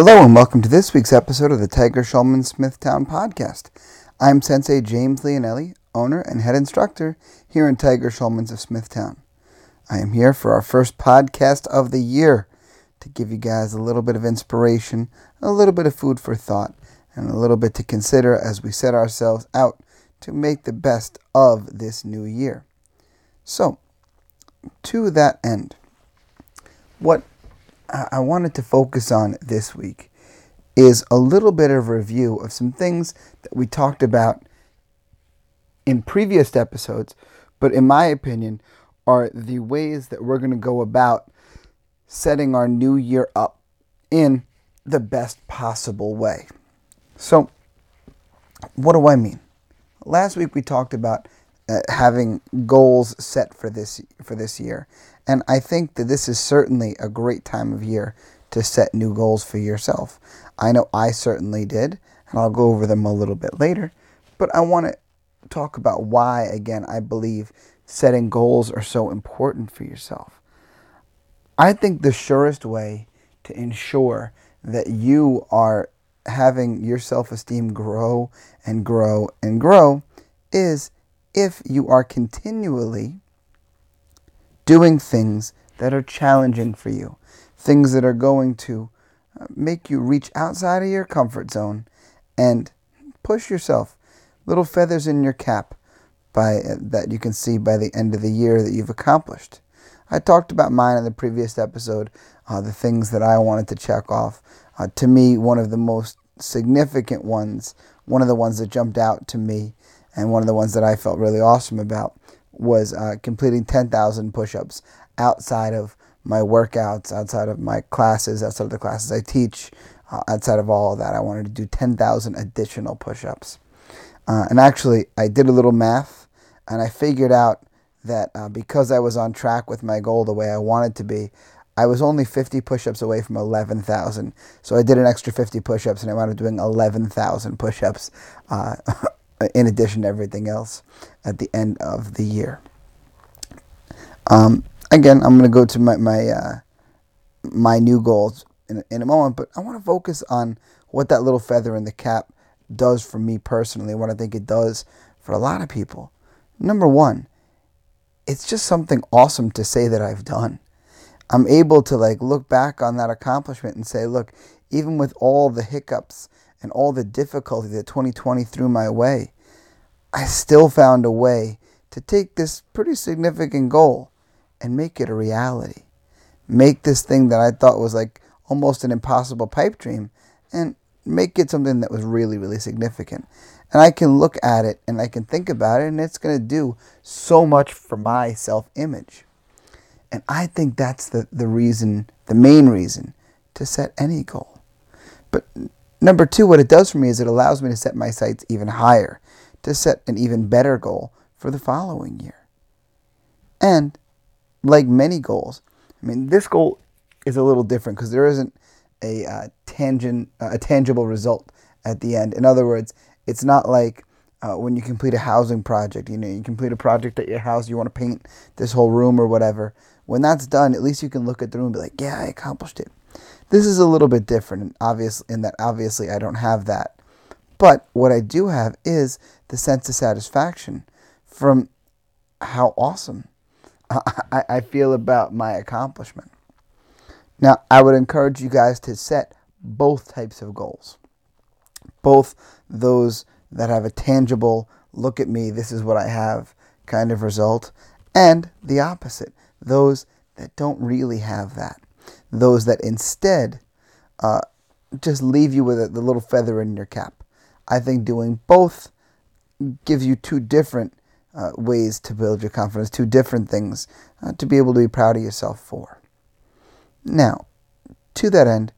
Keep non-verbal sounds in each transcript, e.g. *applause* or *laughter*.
Hello and welcome to this week's episode of the Tiger Schulman Smithtown podcast. I'm Sensei James Leonelli, owner and head instructor here in Tiger Schulman's of Smithtown. I am here for our first podcast of the year to give you guys a little bit of inspiration, a little bit of food for thought, and a little bit to consider as we set ourselves out to make the best of this new year. So, to that end, what I wanted to focus on this week is a little bit of review of some things that we talked about in previous episodes, but in my opinion, are the ways that we're going to go about setting our new year up in the best possible way. So, what do I mean? Last week we talked about uh, having goals set for this for this year, and I think that this is certainly a great time of year to set new goals for yourself. I know I certainly did, and I'll go over them a little bit later. But I want to talk about why, again, I believe setting goals are so important for yourself. I think the surest way to ensure that you are having your self esteem grow and grow and grow is if you are continually doing things that are challenging for you, things that are going to uh, make you reach outside of your comfort zone and push yourself. Little feathers in your cap by uh, that you can see by the end of the year that you've accomplished. I talked about mine in the previous episode, uh, the things that I wanted to check off. Uh, to me, one of the most significant ones, one of the ones that jumped out to me, and one of the ones that I felt really awesome about was uh, completing 10,000 push ups outside of my workouts, outside of my classes, outside of the classes I teach, uh, outside of all of that. I wanted to do 10,000 additional push ups. Uh, and actually, I did a little math and I figured out that uh, because I was on track with my goal the way I wanted to be, I was only 50 push ups away from 11,000. So I did an extra 50 push ups and I wound up doing 11,000 push ups uh, *laughs* in addition to everything else at the end of the year. Um, again, I'm going to go to my my, uh, my new goals in, in a moment, but I want to focus on what that little feather in the cap does for me personally, what I think it does for a lot of people. Number one, it's just something awesome to say that I've done. I'm able to like look back on that accomplishment and say, look, even with all the hiccups and all the difficulty that 2020 threw my way, I still found a way to take this pretty significant goal and make it a reality. Make this thing that I thought was like almost an impossible pipe dream and make it something that was really, really significant. And I can look at it and I can think about it, and it's going to do so much for my self image. And I think that's the, the reason, the main reason to set any goal. But number two, what it does for me is it allows me to set my sights even higher, to set an even better goal for the following year. And like many goals, I mean, this goal is a little different because there isn't a uh, tangent, uh, a tangible result at the end. In other words, it's not like uh, when you complete a housing project. You know, you complete a project at your house, you want to paint this whole room or whatever. When that's done, at least you can look at the room and be like, "Yeah, I accomplished it." This is a little bit different, obvious in that obviously I don't have that. But what I do have is the sense of satisfaction from how awesome *laughs* I, I feel about my accomplishment. Now, I would encourage you guys to set both types of goals. Both those that have a tangible, look at me, this is what I have kind of result, and the opposite, those that don't really have that. Those that instead uh, just leave you with a, the little feather in your cap. I think doing both gives you two different uh, ways to build your confidence, two different things uh, to be able to be proud of yourself for. Now, to that end,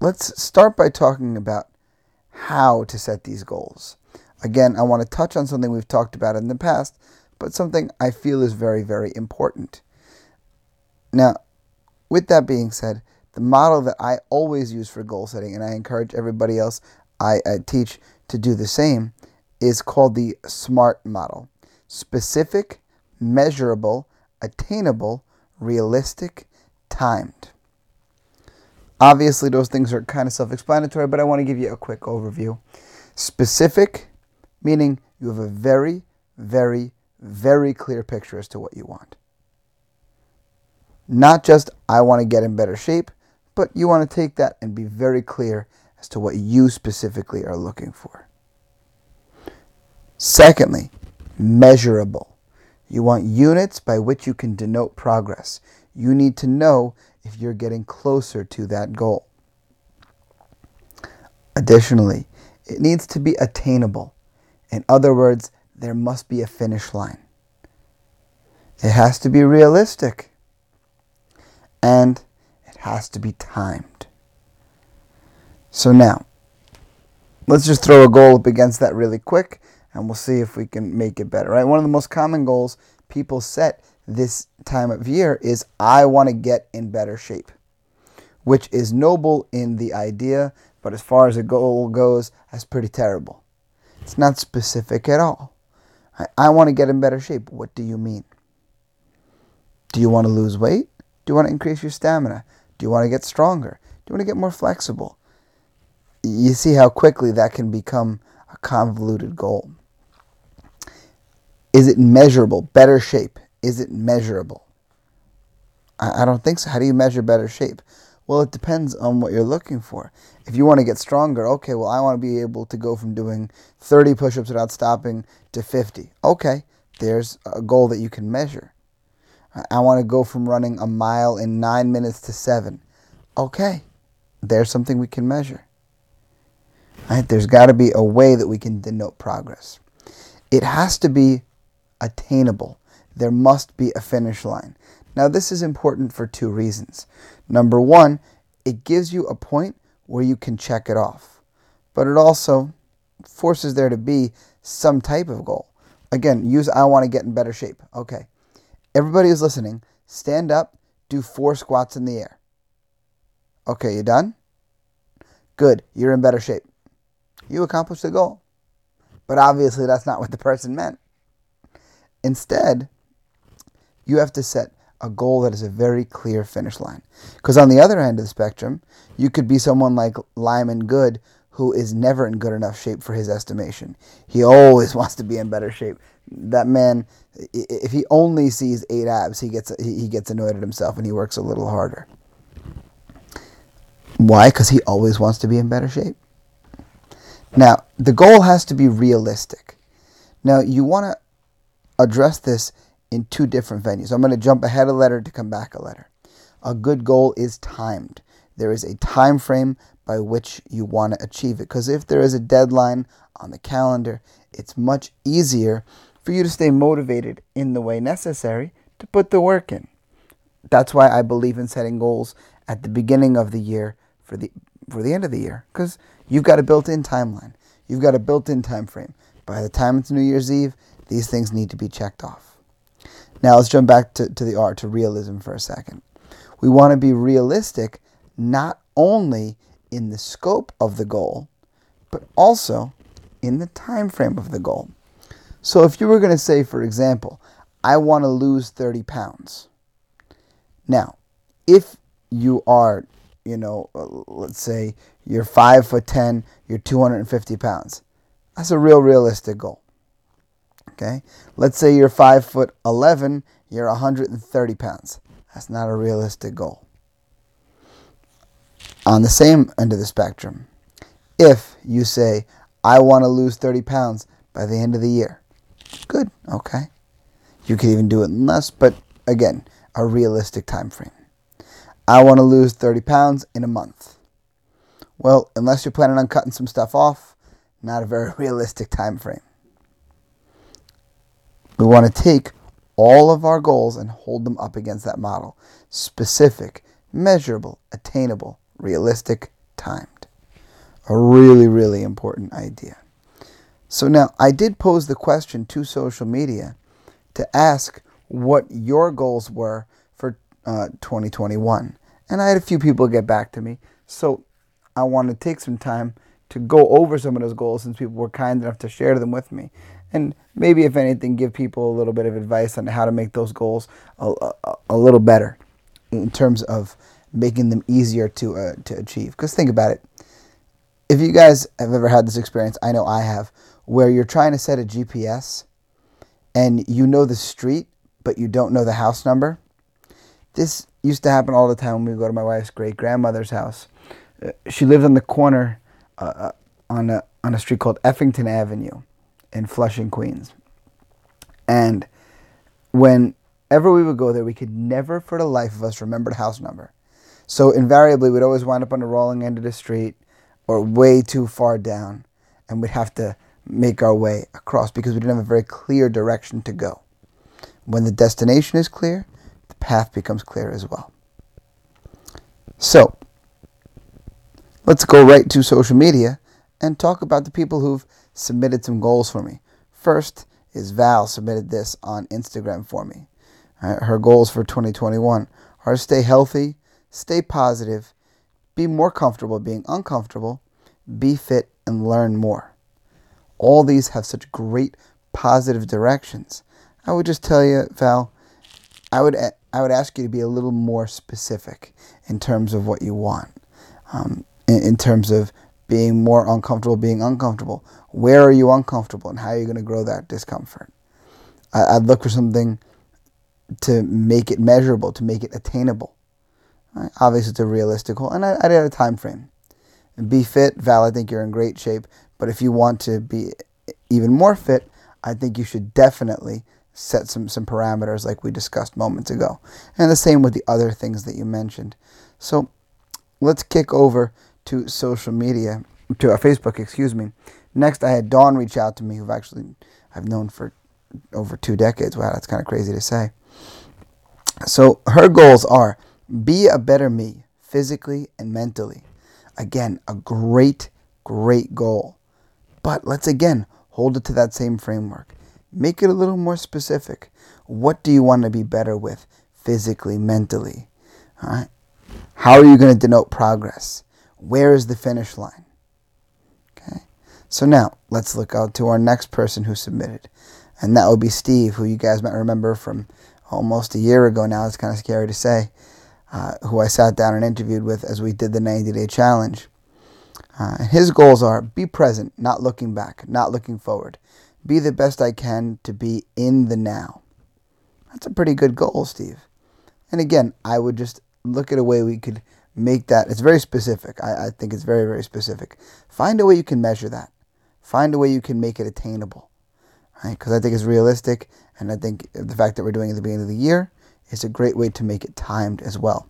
let's start by talking about how to set these goals. Again, I want to touch on something we've talked about in the past, but something I feel is very, very important. Now, with that being said, the model that I always use for goal setting, and I encourage everybody else I, I teach to do the same, is called the SMART model specific, measurable, attainable, realistic, timed. Obviously, those things are kind of self explanatory, but I want to give you a quick overview. Specific, meaning you have a very, very, very clear picture as to what you want. Not just, I want to get in better shape, but you want to take that and be very clear as to what you specifically are looking for. Secondly, measurable. You want units by which you can denote progress. You need to know if you're getting closer to that goal. Additionally, it needs to be attainable. In other words, there must be a finish line. It has to be realistic. And it has to be timed. So now, let's just throw a goal up against that really quick and we'll see if we can make it better, right? One of the most common goals people set this time of year is I want to get in better shape, which is noble in the idea, but as far as a goal goes, that's pretty terrible. It's not specific at all. I, I want to get in better shape. What do you mean? Do you want to lose weight? Do you want to increase your stamina? Do you want to get stronger? Do you want to get more flexible? You see how quickly that can become a convoluted goal. Is it measurable? Better shape. Is it measurable? I, I don't think so. How do you measure better shape? Well, it depends on what you're looking for. If you want to get stronger, okay, well, I want to be able to go from doing 30 push ups without stopping to 50. Okay, there's a goal that you can measure. I want to go from running a mile in nine minutes to seven. Okay, there's something we can measure. Right? There's got to be a way that we can denote progress. It has to be attainable. There must be a finish line. Now, this is important for two reasons. Number one, it gives you a point where you can check it off, but it also forces there to be some type of goal. Again, use I want to get in better shape. Okay. Everybody who's listening, stand up, do four squats in the air. Okay, you done? Good. You're in better shape. You accomplished the goal. But obviously, that's not what the person meant. Instead, you have to set a goal that is a very clear finish line. Because on the other end of the spectrum, you could be someone like Lyman Good, who is never in good enough shape for his estimation. He always *laughs* wants to be in better shape. That man, if he only sees eight abs, he gets he gets annoyed at himself and he works a little harder. Why? Because he always wants to be in better shape. Now, the goal has to be realistic. Now, you want to address this in two different venues. I'm going to jump ahead a letter to come back a letter. A good goal is timed. There is a time frame by which you want to achieve it because if there is a deadline on the calendar, it's much easier for you to stay motivated in the way necessary to put the work in. That's why I believe in setting goals at the beginning of the year for the for the end of the year because you've got a built-in timeline. You've got a built-in time frame. By the time it's New Year's Eve, these things need to be checked off. Now let's jump back to, to the art, to realism for a second. We want to be realistic not only in the scope of the goal, but also in the time frame of the goal. So if you were going to say, for example, I want to lose 30 pounds. Now, if you are, you know, uh, let's say you're 5 foot 10, you're 250 pounds, that's a real realistic goal. Okay? Let's say you're 5 foot 11, you're 130 pounds. That's not a realistic goal. On the same end of the spectrum, if you say, I want to lose 30 pounds by the end of the year, good, okay. You could even do it in less, but again, a realistic time frame. I want to lose 30 pounds in a month. Well, unless you're planning on cutting some stuff off, not a very *laughs* realistic time frame. We want to take all of our goals and hold them up against that model. Specific, measurable, attainable, realistic, timed. A really, really important idea. So now I did pose the question to social media to ask what your goals were for uh, 2021. And I had a few people get back to me. So I want to take some time to go over some of those goals since people were kind enough to share them with me and maybe if anything give people a little bit of advice on how to make those goals a, a, a little better in terms of making them easier to uh, to achieve. Because think about it. If you guys have ever had this experience, I know I have, where you're trying to set a GPS and you know the street, but you don't know the house number. This used to happen all the time when we go to my wife's great grandmother's house. Uh, she lived on the corner uh, uh, on a on a street called Effington Avenue in Flushing, Queens. And whenever we would go there, we could never for the life of us remember the house number. So invariably, we'd always wind up on the rolling end of the street or way too far down, and we'd have to make our way across because we didn't have a very clear direction to go. When the destination is clear, the path becomes clear as well. So, let's go right to social media and talk about the people who've submitted some goals for me. First is Val submitted this on Instagram for me. Her goals for 2021 are to stay healthy, stay positive, be more comfortable being uncomfortable, be fit, and learn more. All these have such great positive directions. I would just tell you, Val, I would I would ask you to be a little more specific in terms of what you want, um, in, in terms of being more uncomfortable, being uncomfortable. Where are you uncomfortable and how are you going to grow that discomfort? I, would look for something to make it measurable, to make it attainable. Right? Obviously, it's a realistic goal, and I, I'd add a time frame. Be fit, Val. I think you're in great shape. But if you want to be even more fit, I think you should definitely set some some parameters like we discussed moments ago. And the same with the other things that you mentioned. So let's kick over to social media, to our Facebook, excuse me. Next, I had Dawn reach out to me, who actually I've known for over two decades. Wow, that's kind of crazy to say. So her goals are be a better me, physically and mentally. Again, a great, great goal. But let's again hold it to that same framework. Make it a little more specific. What do you want to be better with physically, mentally? All right? How are you going to denote progress? Where is the finish line? Okay. So now let's look out to our next person who submitted. And that would be Steve, who you guys might remember from almost a year ago now. It's kind of scary to say. Uh, who I sat down and interviewed with as we did the 90 day challenge. Uh, his goals are be present, not looking back, not looking forward. Be the best I can to be in the now. That's a pretty good goal, Steve. And again, I would just look at a way we could make that. It's very specific. I, I think it's very, very specific. Find a way you can measure that. Find a way you can make it attainable. Right? Because I think it's realistic, and I think the fact that we're doing it at the beginning of the year is a great way to make it timed as well.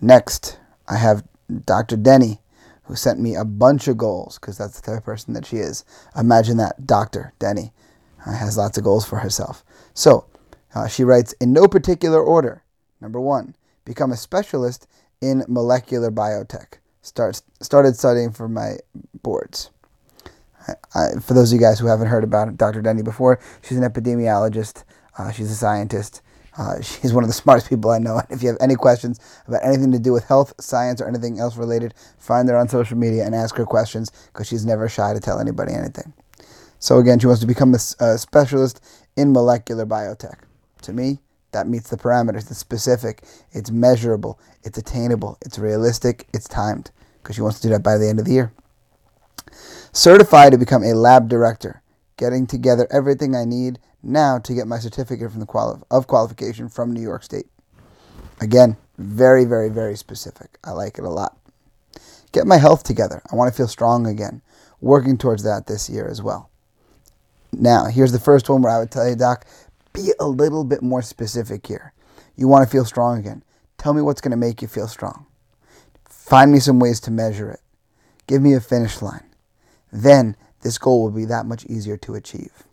Next, I have Dr. Denny, who sent me a bunch of goals because that's the type of person that she is. Imagine that, Dr. Denny uh, has lots of goals for herself. So, uh, she writes in no particular order. Number one, become a specialist in molecular biotech. Start, started studying for my boards. I, I, for those of you guys who haven't heard about Dr. Denny before, she's an epidemiologist. Uh, she's a scientist. Uh, she's one of the *laughs* smartest people I know. And if you have any questions about anything to do with health, science, or anything else related, find her on social media and ask her questions because she's never shy to tell anybody anything. So, again, she wants to become a, a specialist in molecular biotech. To me, that meets the parameters. It's specific, it's measurable, it's attainable, it's realistic, it's timed because she wants to do that by the end of the year. Certified to become a lab director, getting together everything I need now to get my certificate from the quali- of qualification from New York State. Again, very, very, very specific. I like it a lot. Get my health together. I want to feel strong again. Working towards that this year as well. Now, here's the first one where I would tell you, Doc, be a little bit more specific here. You want to feel strong again. Tell me what's going to make you feel strong. Find me some ways to measure it. Give me a finish line. Then this goal will be that much easier to achieve.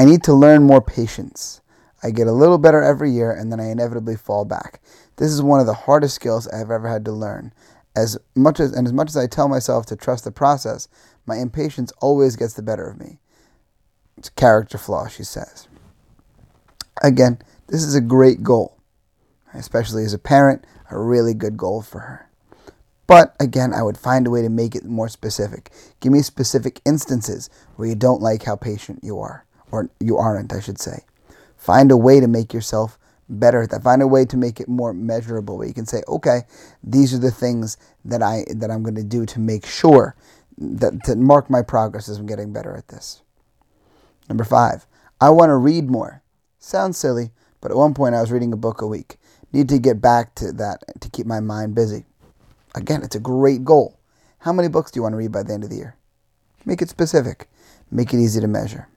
I need to learn more patience. I get a little better every year and then I inevitably fall back. This is one of the hardest skills I've ever had to learn. As much as and as much as I tell myself to trust the process, my impatience always gets the better of me. It's a character flaw, she says. Again, this is a great goal, especially as a parent, a really good goal for her. But again, I would find a way to make it more specific. Give me specific instances where you don't like how patient you are or you aren't, I should say. Find a way to make yourself better at that. Find a way to make it more measurable where you can say, okay, these are the things that I that I'm going to do to make sure that to mark my progress as I'm getting better at this. Number five, I want to read more. Sounds silly, but at one point I was reading a book a week. Need to get back to that to keep my mind busy. Again, it's a great goal. How many books do you want to read by the end of the year? Make it specific. Make it easy to measure.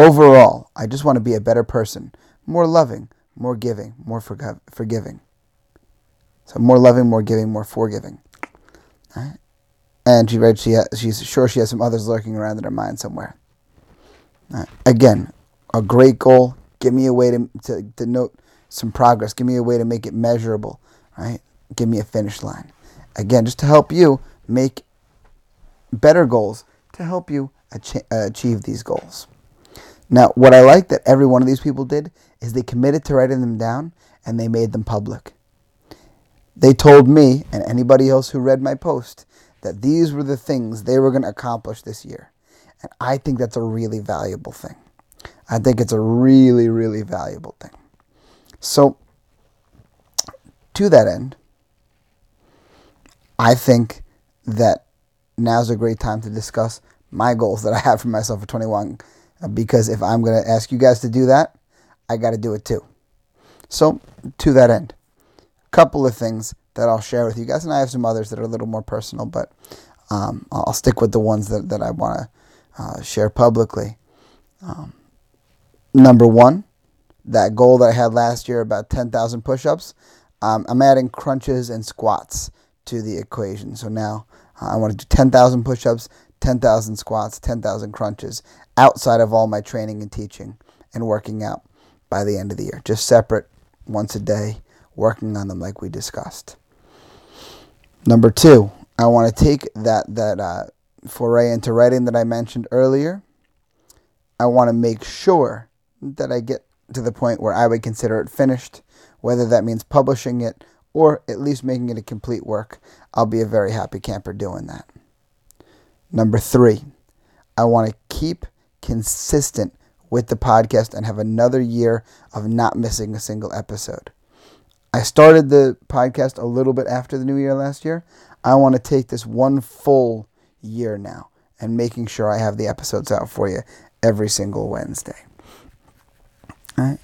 Overall, I just want to be a better person, more loving, more giving, more forgiving. So more loving, more giving, more forgiving. Right? And she read she has, she's sure she has some others lurking around in her mind somewhere. Right. Again, a great goal. Give me a way to, to, to note some progress. Give me a way to make it measurable. Right? Give me a finish line. Again, just to help you make better goals to help you achieve these goals. Now, what I like that every one of these people did is they committed to writing them down and they made them public. They told me and anybody else who read my post that these were the things they were going to accomplish this year. And I think that's a really valuable thing. I think it's a really, really valuable thing. So, to that end, I think that now's a great time to discuss my goals that I have for myself for 21. Uh, because if I'm going to ask you guys to do that, I got to do it too. So, to that end, a couple of things that I'll share with you guys, and I have some others that are a little more personal, but um, I'll stick with the ones that, that I want to uh, share publicly. Um, number one, that goal that I had last year about 10,000 push ups, um, I'm adding crunches and squats to the equation. So now I want to do 10,000 push ups, 10,000 squats, 10,000 crunches outside of all my training and teaching and working out by the end of the year. Just separate once a day, working on them like we discussed. Number two, I want to take that, that uh, foray into writing that I mentioned earlier. I want to make sure that I get to the point where I would consider it finished, whether that means publishing it or at least making it a complete work, I'll be a very happy camper doing that. Number three, I want to keep consistent with the podcast and have another year of not missing a single episode. I started the podcast a little bit after the new year last year. I want to take this one full year now and making sure I have the episodes out for you every single Wednesday. All right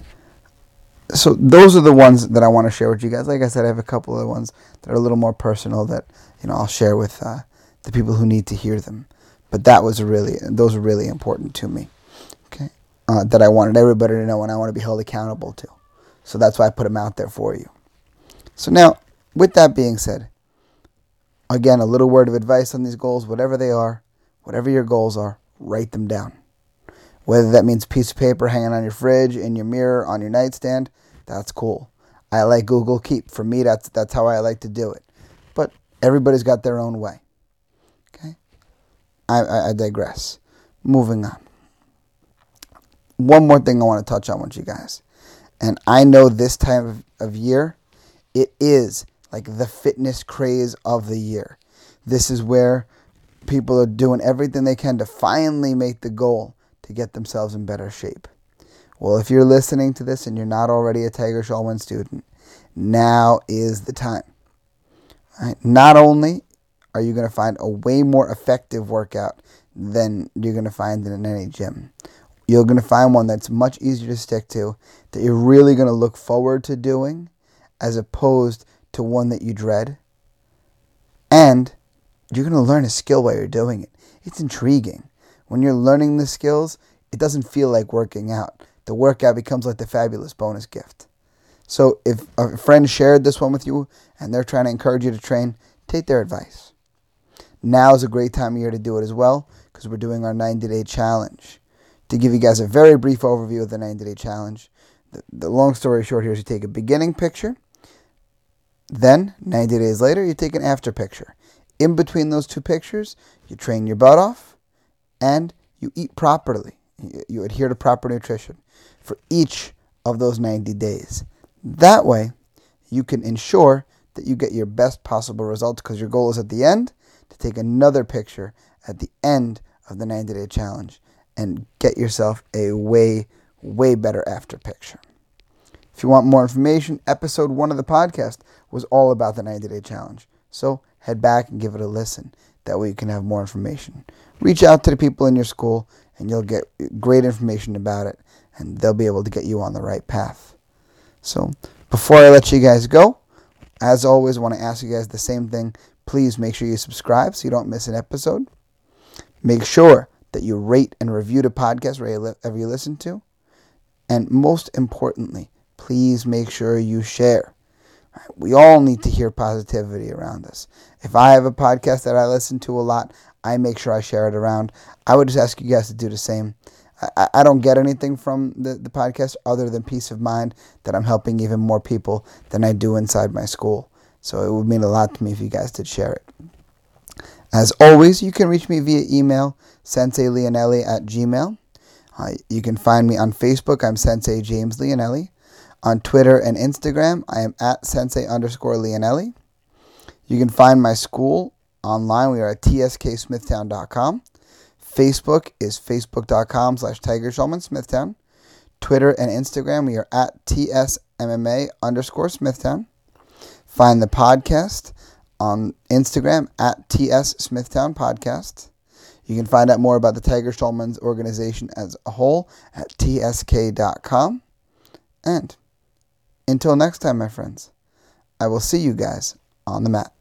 so those are the ones that I want to share with you guys. Like I said, I have a couple of the ones that are a little more personal that you know I'll share with uh, the people who need to hear them. But that was really those were really important to me. Okay, uh, that I wanted everybody to know and I want to be held accountable to. So that's why I put them out there for you. So now, with that being said, again, a little word of advice on these goals, whatever they are, whatever your goals are, write them down. Whether that means piece of paper hanging on your fridge, in your mirror, on your nightstand, that's cool. I like Google Keep. For me, that's that's how I like to do it. But everybody's got their own way. I, I, I digress. Moving on. One more thing I want to touch on with you guys, and I know this time of, of year, it is like the fitness craze of the year. This is where people are doing everything they can to finally make the goal to get themselves in better shape. Well, if you're listening to this and you're not already a Tiger Schulman student, now is the time. Right? Not only are you going to find a way more effective workout than you're going to find in any gym, you're going to find one that's much easier to stick to, that you're really going to look forward to doing, as opposed to one that you dread. And you're going to learn a skill while you're doing it. It's intriguing. When you're learning the skills, it doesn't feel like working out. The workout becomes like the fabulous bonus gift. So if a friend shared this one with you and they're trying to encourage you to train, take their advice. Now is a great time of year to do it as well because we're doing our 90 day challenge. To give you guys a very brief overview of the 90 day challenge, the, the long story short here is you take a beginning picture, then 90 days later, you take an after picture. In between those two pictures, you train your butt off and you eat properly. You adhere to proper nutrition for each of those 90 days. That way, you can ensure that you get your best possible results because your goal is at the end to take another picture at the end of the 90 day challenge and get yourself a way, way better after picture. If you want more information, episode one of the podcast was all about the 90 day challenge. So head back and give it a listen. That way you can have more information. Reach out to the people in your school and you'll get great information about it and they'll be able to get you on the right path. So before I let you guys go, as always, I want to ask you guys the same thing. Please make sure you subscribe so you don't miss an episode. Make sure that you rate and review the podcast wherever you listen to. And most importantly, please make sure you share. We all need to hear positivity around us. If I have a podcast that I listen to a lot, I make sure I share it around. I would just ask you guys to do the same. I, I don't get anything from the, the podcast other than peace of mind that I'm helping even more people than I do inside my school. So it would mean a lot to me if you guys did share it. As always, you can reach me via email, senseileonelli at gmail. Uh, you can find me on Facebook. I'm Sensei James Leonelli. On Twitter and Instagram, I am at sensei underscore Leonelli. You can find my school online. We are at tsksmithtown.com. Facebook is facebook.com slash Tiger Schulman Smithtown. Twitter and Instagram, we are at tsmma underscore Smithtown. Find the podcast on Instagram at TS Smithtown Podcast. You can find out more about the Tiger Schulman's organization as a whole at tsk.com. And until next time, my friends, I will see you guys on the mat.